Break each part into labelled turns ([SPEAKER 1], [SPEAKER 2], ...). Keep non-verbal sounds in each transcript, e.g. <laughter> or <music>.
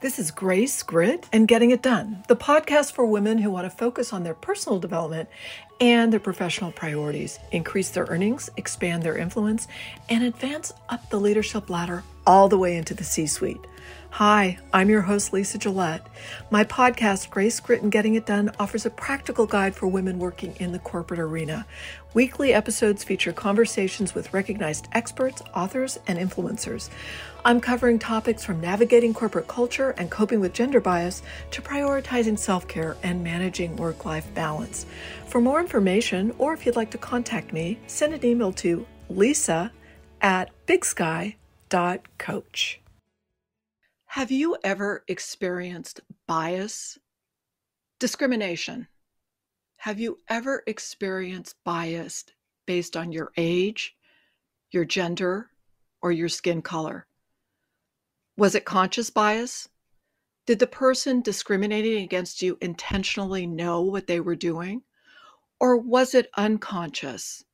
[SPEAKER 1] This is Grace, Grit, and Getting It Done, the podcast for women who want to focus on their personal development and their professional priorities, increase their earnings, expand their influence, and advance up the leadership ladder all the way into the C suite. Hi, I'm your host, Lisa Gillette. My podcast, Grace, Grit, and Getting It Done, offers a practical guide for women working in the corporate arena. Weekly episodes feature conversations with recognized experts, authors, and influencers. I'm covering topics from navigating corporate culture and coping with gender bias to prioritizing self care and managing work life balance. For more information, or if you'd like to contact me, send an email to lisa at bigsky.coach. Have you ever experienced bias? Discrimination. Have you ever experienced bias based on your age, your gender, or your skin color? Was it conscious bias? Did the person discriminating against you intentionally know what they were doing? Or was it unconscious?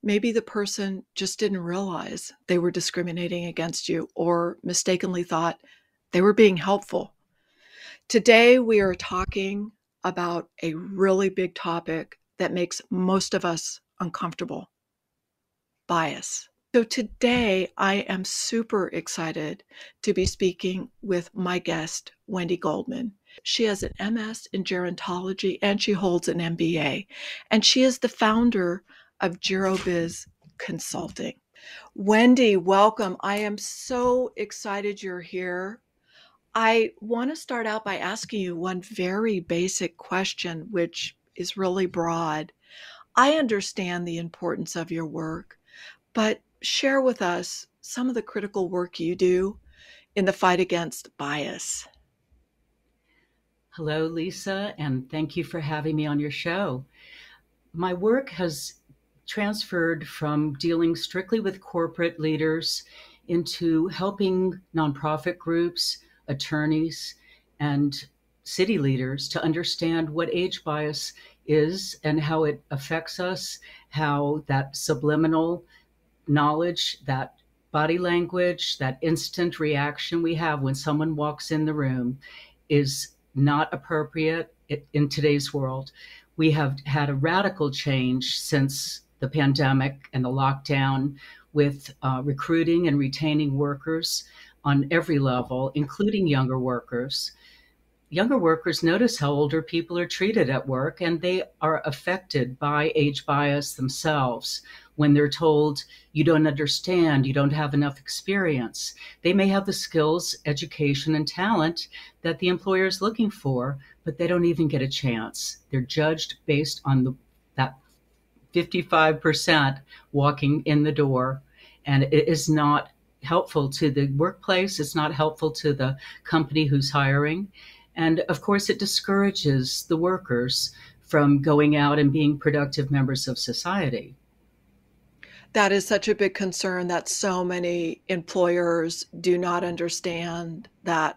[SPEAKER 1] Maybe the person just didn't realize they were discriminating against you or mistakenly thought they were being helpful. Today, we are talking about a really big topic that makes most of us uncomfortable bias. So, today I am super excited to be speaking with my guest, Wendy Goldman. She has an MS in gerontology and she holds an MBA, and she is the founder of GeroBiz Consulting. Wendy, welcome. I am so excited you're here. I want to start out by asking you one very basic question, which is really broad. I understand the importance of your work, but share with us some of the critical work you do in the fight against bias.
[SPEAKER 2] Hello, Lisa, and thank you for having me on your show. My work has transferred from dealing strictly with corporate leaders into helping nonprofit groups attorneys, and city leaders to understand what age bias is and how it affects us, how that subliminal knowledge, that body language, that instant reaction we have when someone walks in the room is not appropriate in today's world. We have had a radical change since the pandemic and the lockdown with uh, recruiting and retaining workers on every level, including younger workers. Younger workers notice how older people are treated at work, and they are affected by age bias themselves when they're told, you don't understand, you don't have enough experience. They may have the skills, education, and talent that the employer is looking for, but they don't even get a chance. They're judged based on the, that 55% walking in the door, and it is not helpful to the workplace. It's not helpful to the company who's hiring. And of course, it discourages the workers from going out and being productive members of society.
[SPEAKER 1] That is such a big concern that so many employers do not understand that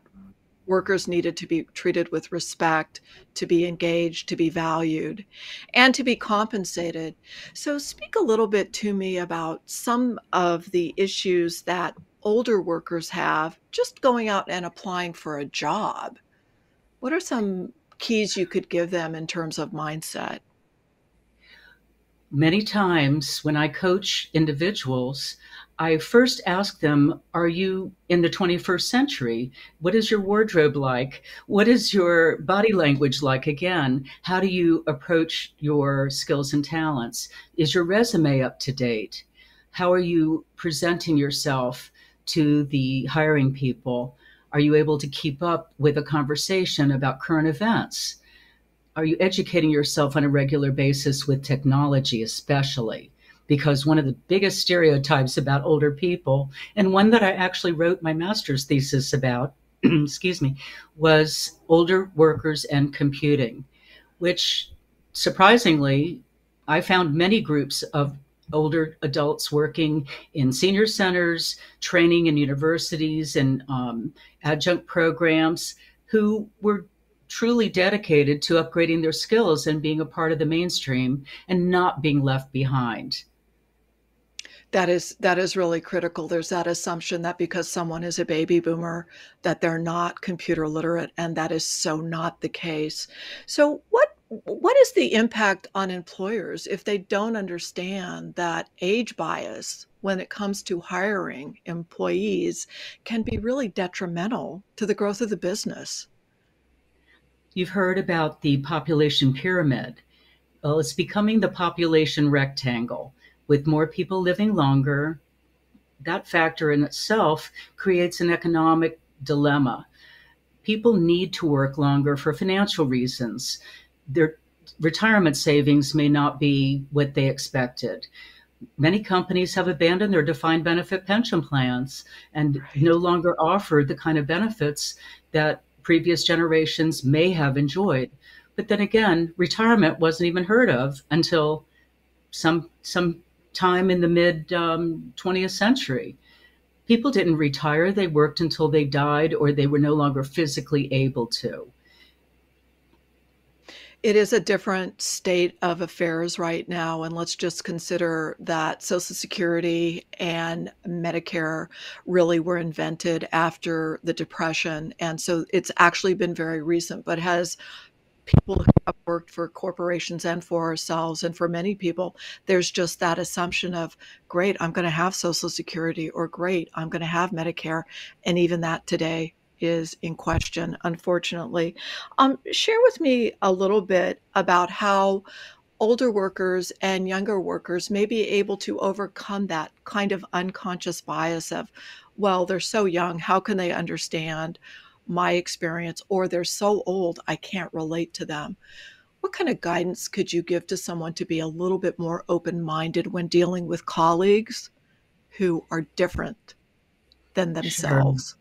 [SPEAKER 1] workers needed to be treated with respect, to be engaged, to be valued, and to be compensated. So, speak a little bit to me about some of the issues that older workers have just going out and applying for a job. What are some keys you could give them in terms of mindset?
[SPEAKER 2] Many times when I coach individuals, I first ask them, Are you in the 21st century? What is your wardrobe like? What is your body language like again? How do you approach your skills and talents? Is your resume up to date? How are you presenting yourself to the hiring people? Are you able to keep up with a conversation about current events? Are you educating yourself on a regular basis with technology, especially? Because one of the biggest stereotypes about older people, and one that I actually wrote my master's thesis about, <clears throat> excuse me, was older workers and computing, which surprisingly, I found many groups of older adults working in senior centers, training in universities and um, adjunct programs who were truly dedicated to upgrading their skills and being a part of the mainstream and not being left behind
[SPEAKER 1] That is that is really critical. There's that assumption that because someone is a baby boomer, that they're not computer literate, and that is so not the case. So what what is the impact on employers if they don't understand that age bias when it comes to hiring employees can be really detrimental to the growth of the business?
[SPEAKER 2] You've heard about the population pyramid. Well, it's becoming the population rectangle with more people living longer, that factor in itself creates an economic dilemma. People need to work longer for financial reasons. Their retirement savings may not be what they expected. Many companies have abandoned their defined benefit pension plans and right. no longer offer the kind of benefits that previous generations may have enjoyed. But then again, retirement wasn't even heard of until some some time in the mid um, 20th century. People didn't retire, they worked until they died or they were no longer physically able to.
[SPEAKER 1] It is a different state of affairs right now. And let's just consider that Social Security and Medicare really were invented after the Depression. And so it's actually been very recent, but has people who have worked for corporations and for ourselves and for many people there's just that assumption of great i'm going to have social security or great i'm going to have medicare and even that today is in question unfortunately. Um, share with me a little bit about how older workers and younger workers may be able to overcome that kind of unconscious bias of well they're so young how can they understand my experience or they're so old I can't relate to them. What kind of guidance could you give to someone to be a little bit more open minded when dealing with colleagues who are different than themselves?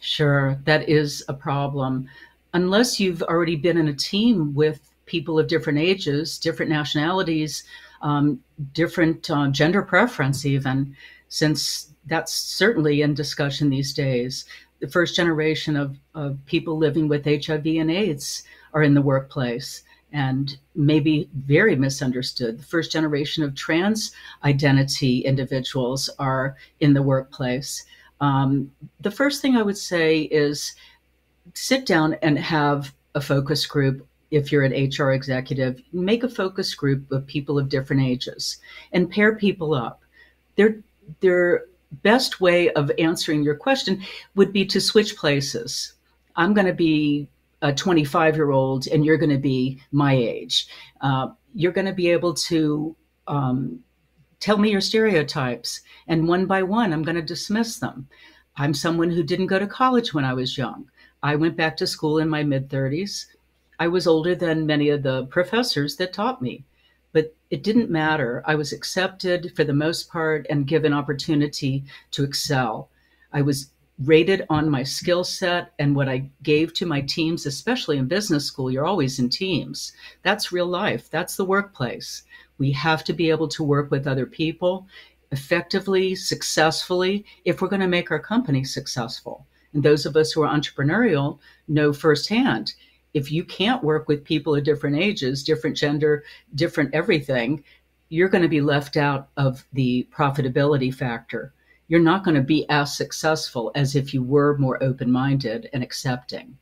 [SPEAKER 2] Sure, sure. that is a problem. Unless you've already been in a team with people of different ages, different nationalities, um, different uh, gender preference, even, since that's certainly in discussion these days the first generation of, of people living with HIV and AIDS are in the workplace and maybe very misunderstood. The first generation of trans identity individuals are in the workplace. Um, the first thing I would say is sit down and have a focus group. If you're an HR executive, make a focus group of people of different ages and pair people up. They're, they're best way of answering your question would be to switch places. I'm going to be a 25 year old and you're going to be my age. Uh, you're going to be able to um, tell me your stereotypes, and one by one, I'm going to dismiss them. I'm someone who didn't go to college when I was young. I went back to school in my mid 30s. I was older than many of the professors that taught me it didn't matter. I was accepted for the most part and given opportunity to excel. I was rated on my skill set and what I gave to my teams, especially in business school. You're always in teams. That's real life, that's the workplace. We have to be able to work with other people effectively, successfully, if we're going to make our company successful. And those of us who are entrepreneurial know firsthand if you can't work with people of different ages, different gender, different everything, you're going to be left out of the profitability factor. You're not going to be as successful as if you were more open minded and accepting.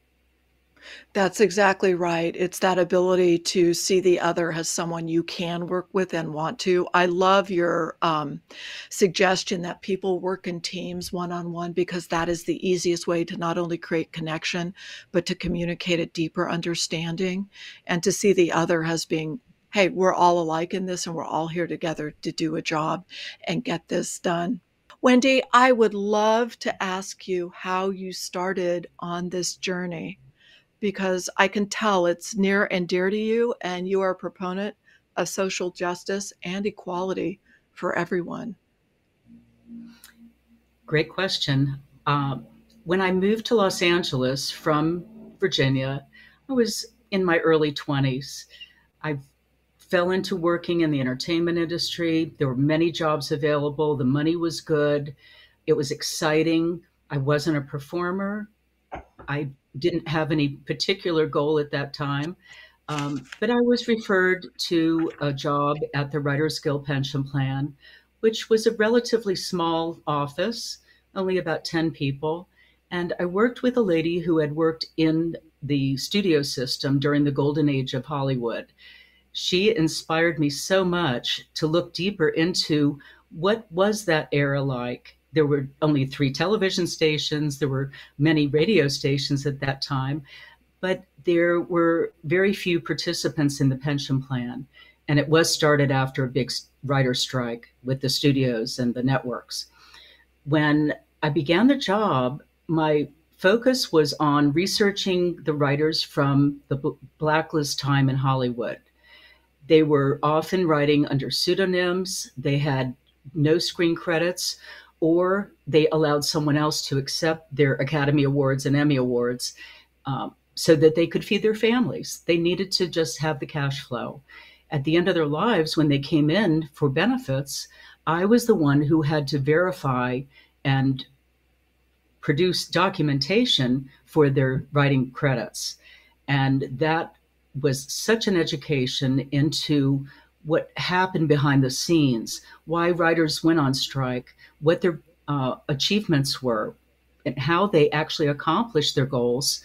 [SPEAKER 1] That's exactly right. It's that ability to see the other as someone you can work with and want to. I love your um, suggestion that people work in teams one on one because that is the easiest way to not only create connection, but to communicate a deeper understanding and to see the other as being hey, we're all alike in this and we're all here together to do a job and get this done. Wendy, I would love to ask you how you started on this journey because I can tell it's near and dear to you, and you are a proponent of social justice and equality for everyone.
[SPEAKER 2] Great question. Uh, when I moved to Los Angeles from Virginia, I was in my early 20s. I fell into working in the entertainment industry. There were many jobs available. The money was good. It was exciting. I wasn't a performer. I didn't have any particular goal at that time. Um, but I was referred to a job at the Writers Guild Pension Plan which was a relatively small office, only about 10 people. And I worked with a lady who had worked in the studio system during the golden age of Hollywood. She inspired me so much to look deeper into what was that era like. There were only three television stations, there were many radio stations at that time, but there were very few participants in the pension plan. And it was started after a big writer strike with the studios and the networks. When I began the job, my focus was on researching the writers from the blacklist time in Hollywood. They were often writing under pseudonyms, they had no screen credits, or they allowed someone else to accept their Academy Awards and Emmy Awards um, so that they could feed their families. They needed to just have the cash flow. At the end of their lives, when they came in for benefits, I was the one who had to verify and produce documentation for their writing credits. And that was such an education into what happened behind the scenes, why writers went on strike, what their uh, achievements were, and how they actually accomplished their goals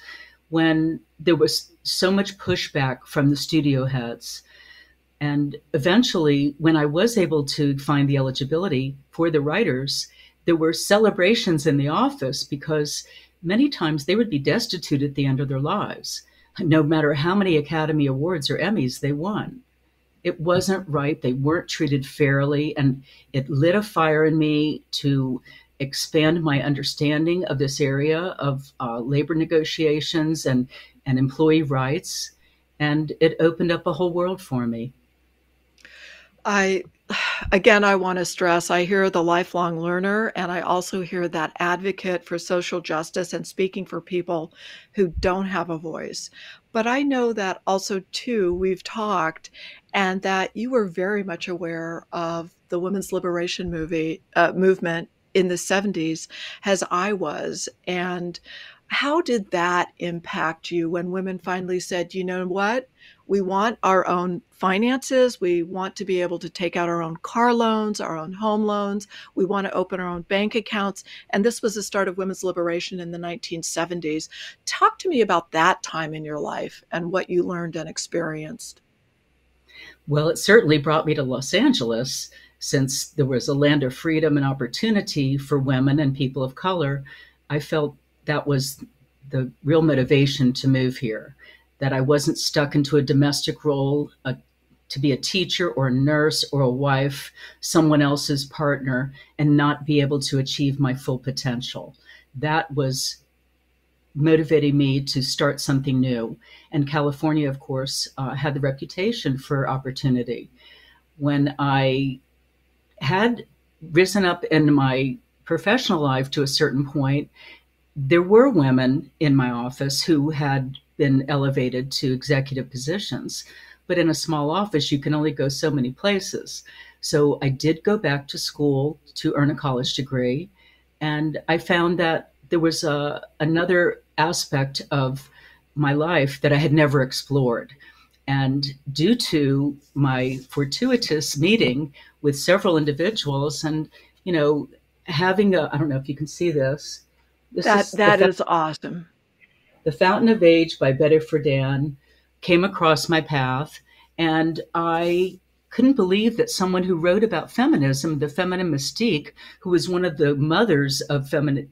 [SPEAKER 2] when there was so much pushback from the studio heads. And eventually, when I was able to find the eligibility for the writers, there were celebrations in the office because many times they would be destitute at the end of their lives, no matter how many Academy Awards or Emmys they won. It wasn't right. They weren't treated fairly. And it lit a fire in me to expand my understanding of this area of uh, labor negotiations and, and employee rights. And it opened up a whole world for me.
[SPEAKER 1] I again, I want to stress I hear the lifelong learner, and I also hear that advocate for social justice and speaking for people who don't have a voice. But I know that also, too, we've talked, and that you were very much aware of the women's liberation movie uh, movement in the 70s as I was. And how did that impact you when women finally said, you know what? We want our own finances. We want to be able to take out our own car loans, our own home loans. We want to open our own bank accounts. And this was the start of women's liberation in the 1970s. Talk to me about that time in your life and what you learned and experienced.
[SPEAKER 2] Well, it certainly brought me to Los Angeles since there was a land of freedom and opportunity for women and people of color. I felt that was the real motivation to move here that I wasn't stuck into a domestic role, a, to be a teacher or a nurse or a wife, someone else's partner, and not be able to achieve my full potential. That was motivating me to start something new. And California, of course, uh, had the reputation for opportunity. When I had risen up in my professional life to a certain point there were women in my office who had been elevated to executive positions. But in a small office, you can only go so many places. So I did go back to school to earn a college degree. And I found that there was a, another aspect of my life that I had never explored. And due to my fortuitous meeting with several individuals and, you know, having a, I don't know if you can see this,
[SPEAKER 1] this that is that is awesome.
[SPEAKER 2] The Fountain of Age by Betty Friedan came across my path, and I couldn't believe that someone who wrote about feminism, the feminine mystique, who was one of the mothers of fe-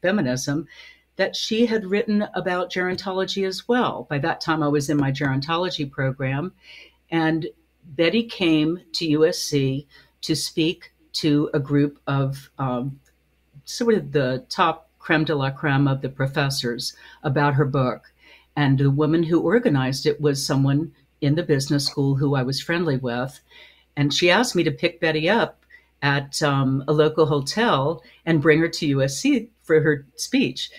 [SPEAKER 2] feminism, that she had written about gerontology as well. By that time, I was in my gerontology program, and Betty came to USC to speak to a group of um, sort of the top creme de la creme of the professors about her book. And the woman who organized it was someone in the business school who I was friendly with. And she asked me to pick Betty up at um, a local hotel and bring her to USC for her speech.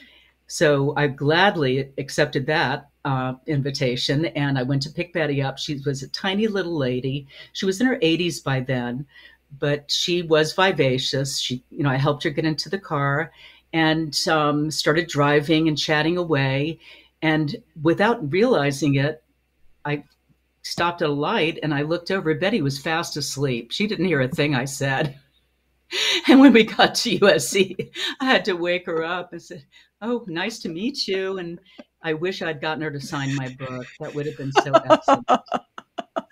[SPEAKER 2] So I gladly accepted that uh, invitation and I went to pick Betty up. She was a tiny little lady. She was in her 80s by then, but she was vivacious. She, you know, I helped her get into the car and um, started driving and chatting away. And without realizing it, I stopped at a light and I looked over. Betty was fast asleep. She didn't hear a thing I said. <laughs> and when we got to USC, I had to wake her up and said, "Oh, nice to meet you." And I wish I'd gotten her to sign my book. That would have been so excellent. <laughs> <laughs>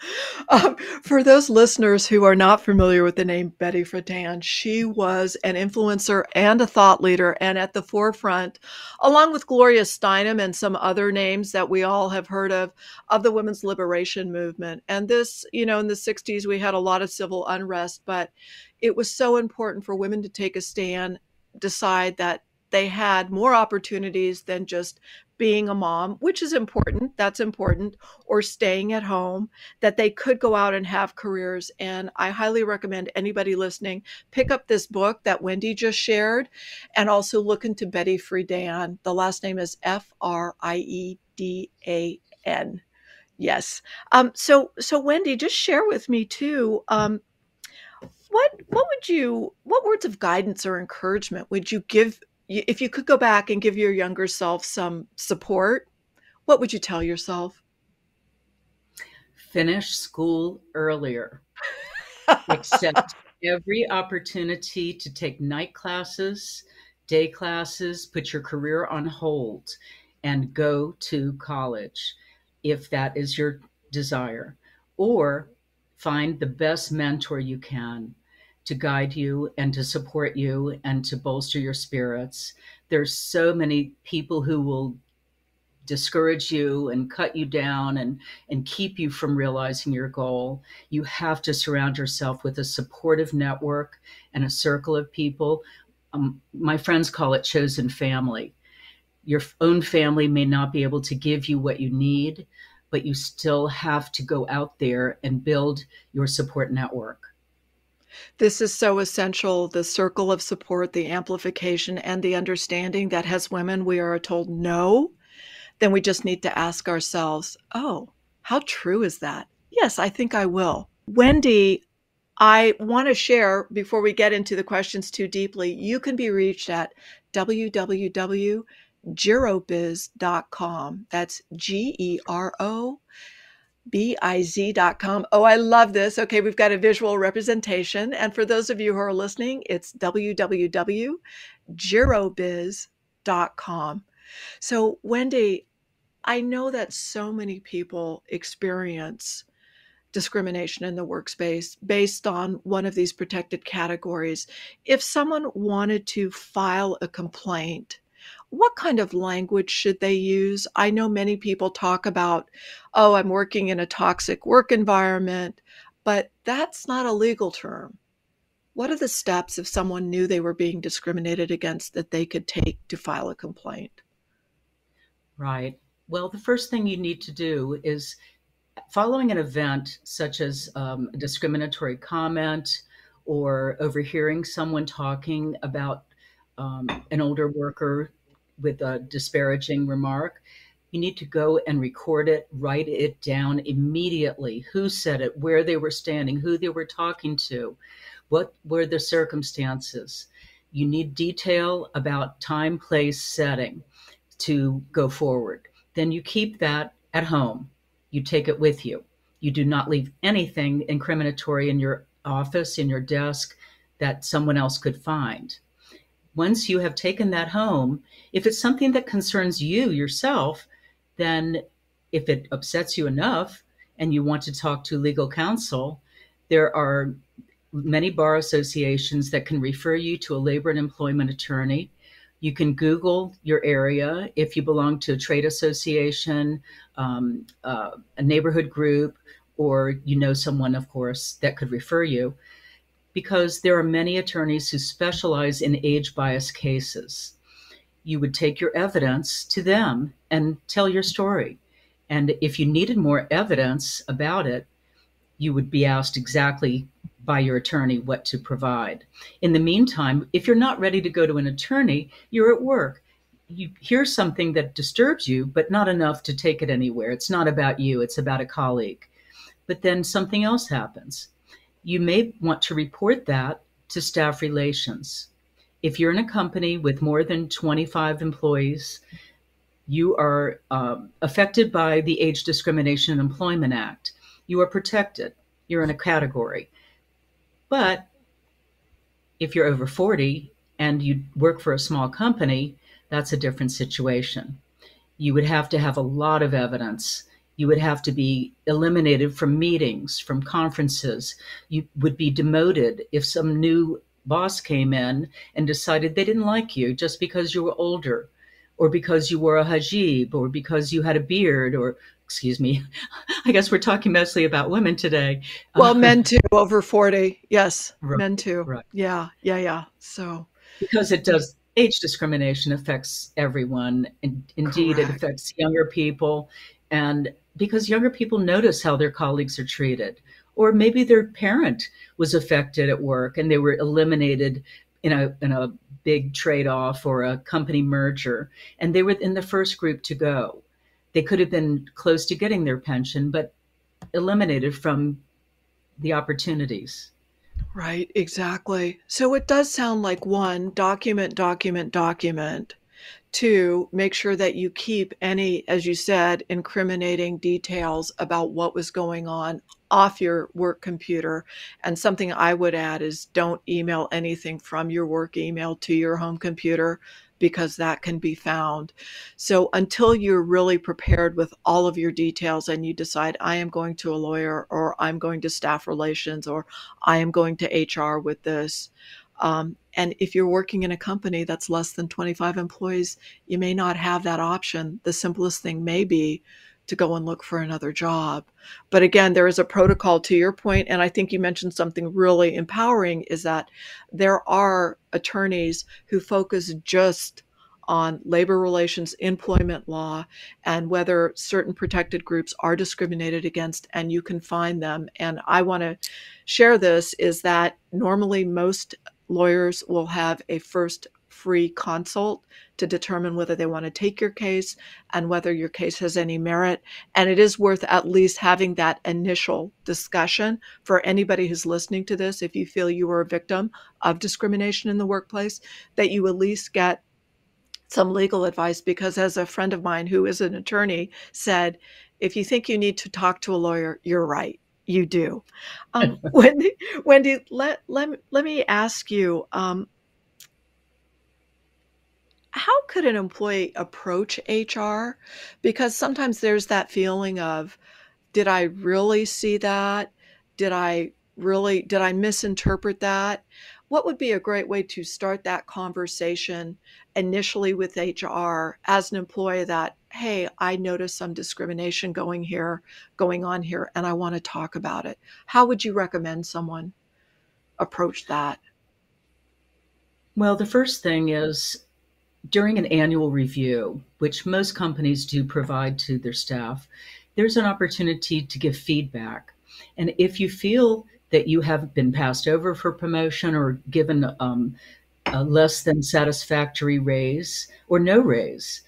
[SPEAKER 1] Um, for those listeners who are not familiar with the name Betty Friedan, she was an influencer and a thought leader and at the forefront, along with Gloria Steinem and some other names that we all have heard of, of the women's liberation movement. And this, you know, in the 60s, we had a lot of civil unrest, but it was so important for women to take a stand, decide that they had more opportunities than just being a mom, which is important, that's important, or staying at home, that they could go out and have careers. And I highly recommend anybody listening pick up this book that Wendy just shared and also look into Betty Friedan. The last name is F R I E D A N. Yes. Um, so, so Wendy, just share with me too. Um, what what would you what words of guidance or encouragement would you give if you could go back and give your younger self some support, what would you tell yourself?
[SPEAKER 2] Finish school earlier. Accept <laughs> every opportunity to take night classes, day classes, put your career on hold, and go to college if that is your desire. Or find the best mentor you can to guide you and to support you and to bolster your spirits. There's so many people who will discourage you and cut you down and and keep you from realizing your goal. You have to surround yourself with a supportive network and a circle of people. Um, my friends call it chosen family. Your own family may not be able to give you what you need but you still have to go out there and build your support network
[SPEAKER 1] this is so essential the circle of support, the amplification, and the understanding that as women we are told no, then we just need to ask ourselves, oh, how true is that? Yes, I think I will. Wendy, I want to share before we get into the questions too deeply. You can be reached at www.gerobiz.com. That's G E R O biz.com. Oh, I love this. Okay, we've got a visual representation. And for those of you who are listening, it's www.gerobiz.com. So, Wendy, I know that so many people experience discrimination in the workspace based on one of these protected categories. If someone wanted to file a complaint, what kind of language should they use? I know many people talk about, oh, I'm working in a toxic work environment, but that's not a legal term. What are the steps if someone knew they were being discriminated against that they could take to file a complaint?
[SPEAKER 2] Right. Well, the first thing you need to do is following an event such as um, a discriminatory comment or overhearing someone talking about um, an older worker with a disparaging remark, you need to go and record it, write it down immediately. Who said it, where they were standing, who they were talking to, what were the circumstances. You need detail about time, place, setting to go forward. Then you keep that at home. You take it with you. You do not leave anything incriminatory in your office, in your desk that someone else could find once you have taken that home, if it's something that concerns you yourself, then if it upsets you enough and you want to talk to legal counsel, there are many bar associations that can refer you to a labor and employment attorney. You can Google your area if you belong to a trade association, um, uh, a neighborhood group, or you know someone, of course, that could refer you because there are many attorneys who specialize in age bias cases. You would take your evidence to them and tell your story. And if you needed more evidence about it, you would be asked exactly by your attorney what to provide. In the meantime, if you're not ready to go to an attorney, you're at work. You hear something that disturbs you, but not enough to take it anywhere. It's not about you, it's about a colleague. But then something else happens you may want to report that to staff relations. If you're in a company with more than 25 employees, you are um, affected by the Age Discrimination and Employment Act. You are protected. You're in a category. But if you're over 40 and you work for a small company, that's a different situation. You would have to have a lot of evidence. You would have to be eliminated from meetings, from conferences. You would be demoted if some new boss came in and decided they didn't like you just because you were older or because you wore a hijab or because you had a beard or excuse me <laughs> i guess we're talking mostly about women today
[SPEAKER 1] well uh, men too over 40 yes right, men too right. yeah yeah yeah so
[SPEAKER 2] because it does age discrimination affects everyone and indeed Correct. it affects younger people and because younger people notice how their colleagues are treated. Or maybe their parent was affected at work and they were eliminated in a in a big trade off or a company merger and they were in the first group to go. They could have been close to getting their pension but eliminated from the opportunities.
[SPEAKER 1] Right exactly. So it does sound like one document document document Two, make sure that you keep any, as you said, incriminating details about what was going on off your work computer. And something I would add is don't email anything from your work email to your home computer because that can be found. So until you're really prepared with all of your details and you decide, I am going to a lawyer or I'm going to staff relations or I am going to HR with this, um, and if you're working in a company that's less than 25 employees, you may not have that option. The simplest thing may be to go and look for another job. But again, there is a protocol to your point, and I think you mentioned something really empowering is that there are attorneys who focus just on labor relations, employment law, and whether certain protected groups are discriminated against, and you can find them. And I want to share this is that normally most lawyers will have a first free consult to determine whether they want to take your case and whether your case has any merit. And it is worth at least having that initial discussion for anybody who's listening to this. If you feel you were a victim of discrimination in the workplace, that you at least get some legal advice. Because as a friend of mine who is an attorney said, if you think you need to talk to a lawyer, you're right you do. Um, <laughs> Wendy, Wendy, let, let, let me ask you, um, how could an employee approach HR? Because sometimes there's that feeling of, did I really see that? Did I really, did I misinterpret that? What would be a great way to start that conversation initially with HR as an employee that hey, I noticed some discrimination going here, going on here, and I want to talk about it. How would you recommend someone approach that?
[SPEAKER 2] Well, the first thing is during an annual review, which most companies do provide to their staff, there's an opportunity to give feedback. And if you feel that you have been passed over for promotion or given um, a less than satisfactory raise or no raise,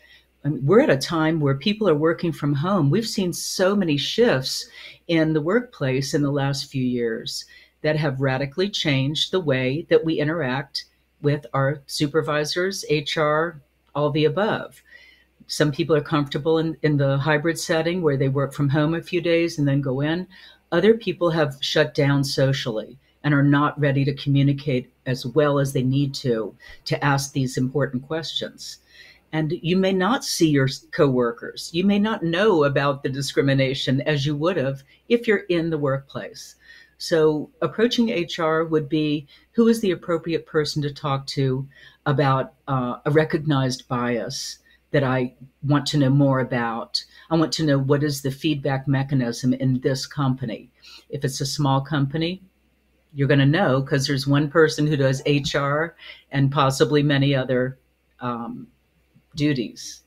[SPEAKER 2] I mean, we're at a time where people are working from home. We've seen so many shifts in the workplace in the last few years that have radically changed the way that we interact with our supervisors, HR, all the above. Some people are comfortable in, in the hybrid setting where they work from home a few days and then go in. Other people have shut down socially and are not ready to communicate as well as they need to to ask these important questions and you may not see your coworkers. You may not know about the discrimination as you would have if you're in the workplace. So, approaching HR would be who is the appropriate person to talk to about uh, a recognized bias that I want to know more about. I want to know what is the feedback mechanism in this company. If it's a small company, you're going to know because there's one person who does HR and possibly many other um, duties.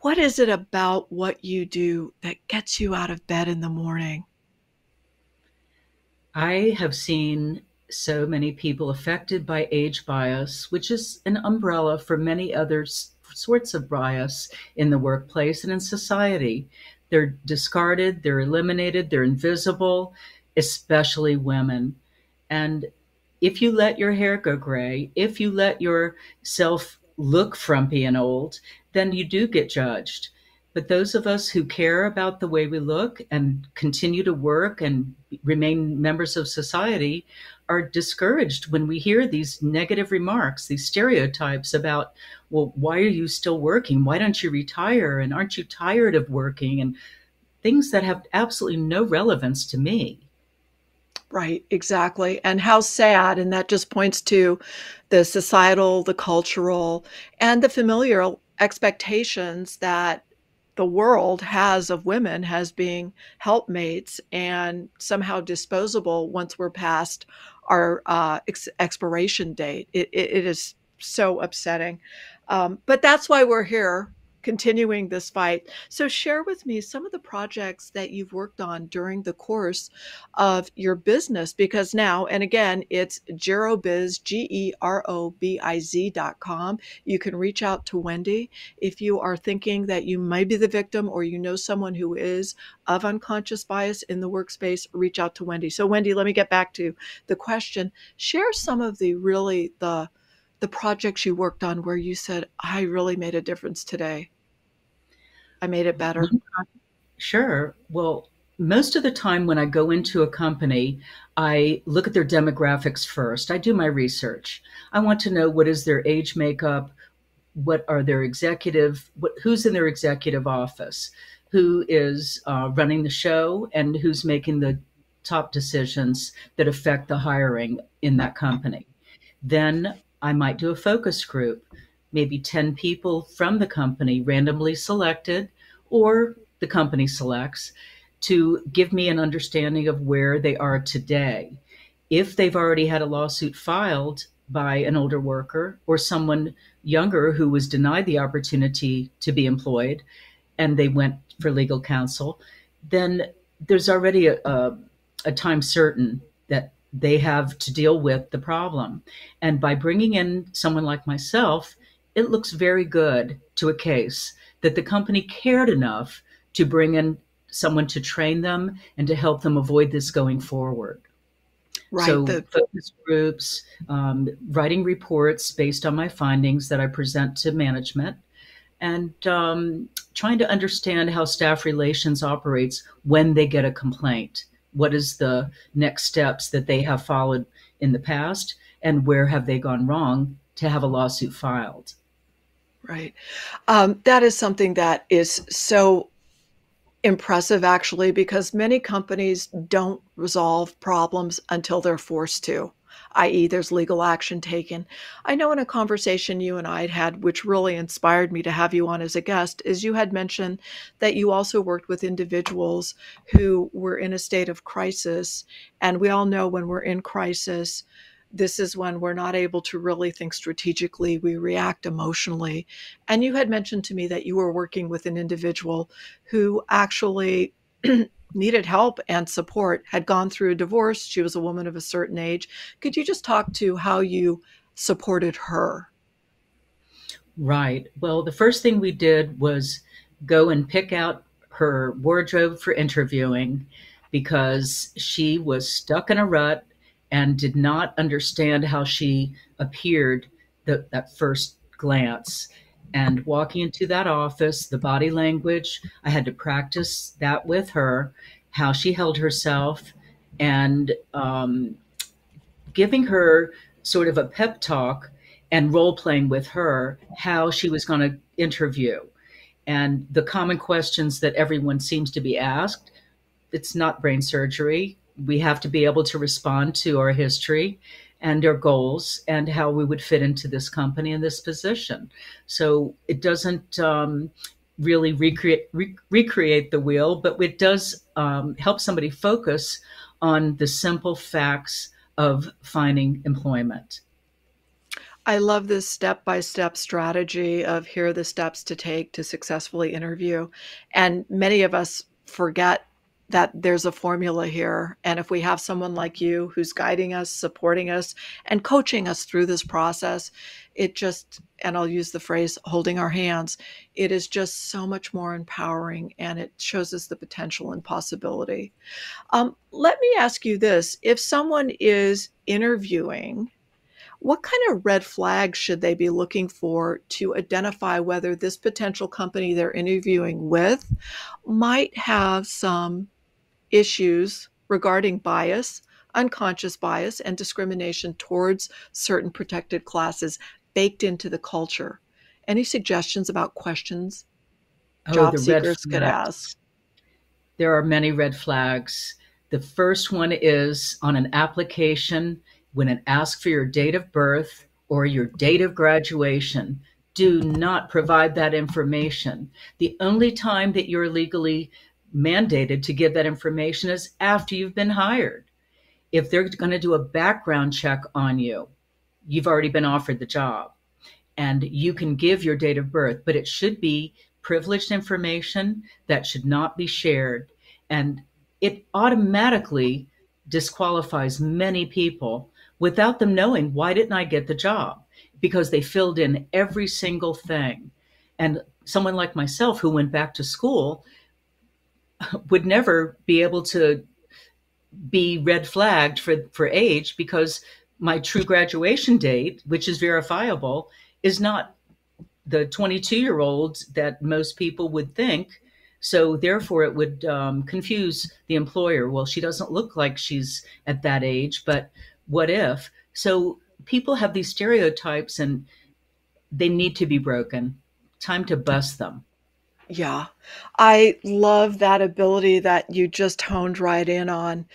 [SPEAKER 1] What is it about what you do that gets you out of bed in the morning?
[SPEAKER 2] I have seen so many people affected by age bias, which is an umbrella for many other sorts of bias in the workplace and in society. They're discarded, they're eliminated, they're invisible, especially women. And if you let your hair go gray, if you let yourself look frumpy and old, then you do get judged. But those of us who care about the way we look and continue to work and remain members of society are discouraged when we hear these negative remarks, these stereotypes about, well, why are you still working? Why don't you retire? And aren't you tired of working? And things that have absolutely no relevance to me.
[SPEAKER 1] Right, exactly. And how sad. And that just points to the societal, the cultural, and the familial expectations that the world has of women as being helpmates and somehow disposable once we're past our uh, ex- expiration date. It, it, it is so upsetting. Um, but that's why we're here continuing this fight. So, share with me some of the projects that you've worked on during the course of your business because now, and again, it's GeroBiz, G E R O B I Z dot com. You can reach out to Wendy if you are thinking that you might be the victim or you know someone who is of unconscious bias in the workspace, reach out to Wendy. So, Wendy, let me get back to the question. Share some of the really the the projects you worked on where you said, I really made a difference today? I made it better.
[SPEAKER 2] Sure. Well, most of the time when I go into a company, I look at their demographics first. I do my research. I want to know what is their age makeup, what are their executive, what, who's in their executive office, who is uh, running the show, and who's making the top decisions that affect the hiring in that company. Then I might do a focus group, maybe 10 people from the company randomly selected, or the company selects, to give me an understanding of where they are today. If they've already had a lawsuit filed by an older worker or someone younger who was denied the opportunity to be employed and they went for legal counsel, then there's already a, a, a time certain that they have to deal with the problem. And by bringing in someone like myself, it looks very good to a case that the company cared enough to bring in someone to train them and to help them avoid this going forward. Right. So the- focus groups, um, writing reports based on my findings that I present to management, and um, trying to understand how staff relations operates when they get a complaint what is the next steps that they have followed in the past and where have they gone wrong to have a lawsuit filed
[SPEAKER 1] right um, that is something that is so impressive actually because many companies don't resolve problems until they're forced to i.e., there's legal action taken. I know in a conversation you and I had had, which really inspired me to have you on as a guest, is you had mentioned that you also worked with individuals who were in a state of crisis. And we all know when we're in crisis, this is when we're not able to really think strategically. We react emotionally. And you had mentioned to me that you were working with an individual who actually <clears throat> needed help and support, had gone through a divorce. She was a woman of a certain age. Could you just talk to how you supported her?
[SPEAKER 2] Right. Well, the first thing we did was go and pick out her wardrobe for interviewing because she was stuck in a rut and did not understand how she appeared the, that first glance. And walking into that office, the body language, I had to practice that with her, how she held herself, and um, giving her sort of a pep talk and role playing with her how she was going to interview and the common questions that everyone seems to be asked. It's not brain surgery. We have to be able to respond to our history and our goals and how we would fit into this company and this position. So it doesn't um, really recreate re- recreate the wheel, but it does um, help somebody focus on the simple facts of finding employment.
[SPEAKER 1] I love this step by step strategy of here are the steps to take to successfully interview. And many of us forget that there's a formula here. And if we have someone like you who's guiding us, supporting us, and coaching us through this process, it just, and I'll use the phrase holding our hands, it is just so much more empowering and it shows us the potential and possibility. Um, let me ask you this if someone is interviewing, what kind of red flags should they be looking for to identify whether this potential company they're interviewing with might have some issues regarding bias, unconscious bias, and discrimination towards certain protected classes baked into the culture? Any suggestions about questions oh, job seekers could ask?
[SPEAKER 2] There are many red flags. The first one is on an application when it asks for your date of birth or your date of graduation. Do not provide that information. The only time that you're legally mandated to give that information is after you've been hired. If they're going to do a background check on you, you've already been offered the job and you can give your date of birth, but it should be privileged information that should not be shared. And it automatically disqualifies many people without them knowing why didn't I get the job? Because they filled in every single thing. And someone like myself who went back to school would never be able to be red flagged for, for age because my true graduation date, which is verifiable, is not the 22 year old that most people would think. So therefore, it would um, confuse the employer. Well, she doesn't look like she's at that age, but what if? So people have these stereotypes and they need to be broken. Time to bust them.
[SPEAKER 1] Yeah. I love that ability that you just honed right in on.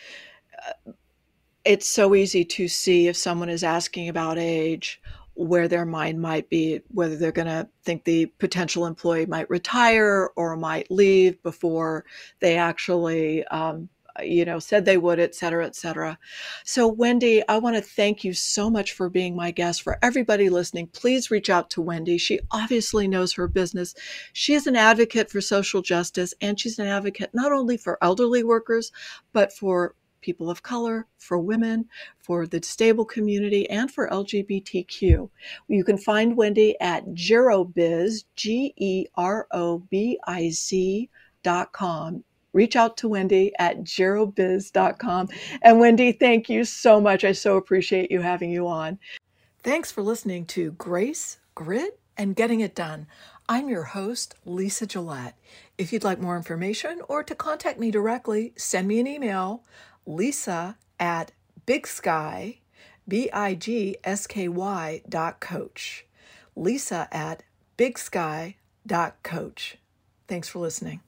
[SPEAKER 1] It's so easy to see if someone is asking about age where their mind might be, whether they're going to think the potential employee might retire or might leave before they actually um, you know, said they would, et cetera, et cetera. So, Wendy, I want to thank you so much for being my guest. For everybody listening, please reach out to Wendy. She obviously knows her business. She is an advocate for social justice, and she's an advocate not only for elderly workers, but for people of color, for women, for the disabled community, and for LGBTQ. You can find Wendy at Gerobiz, G E R O B I Z dot com reach out to Wendy at gerobiz.com. And Wendy, thank you so much. I so appreciate you having you on. Thanks for listening to Grace, Grit, and Getting It Done. I'm your host, Lisa Gillette. If you'd like more information or to contact me directly, send me an email, lisa at big sky, B-I-G-S-K-Y dot coach. Lisa at big sky dot coach. Thanks for listening.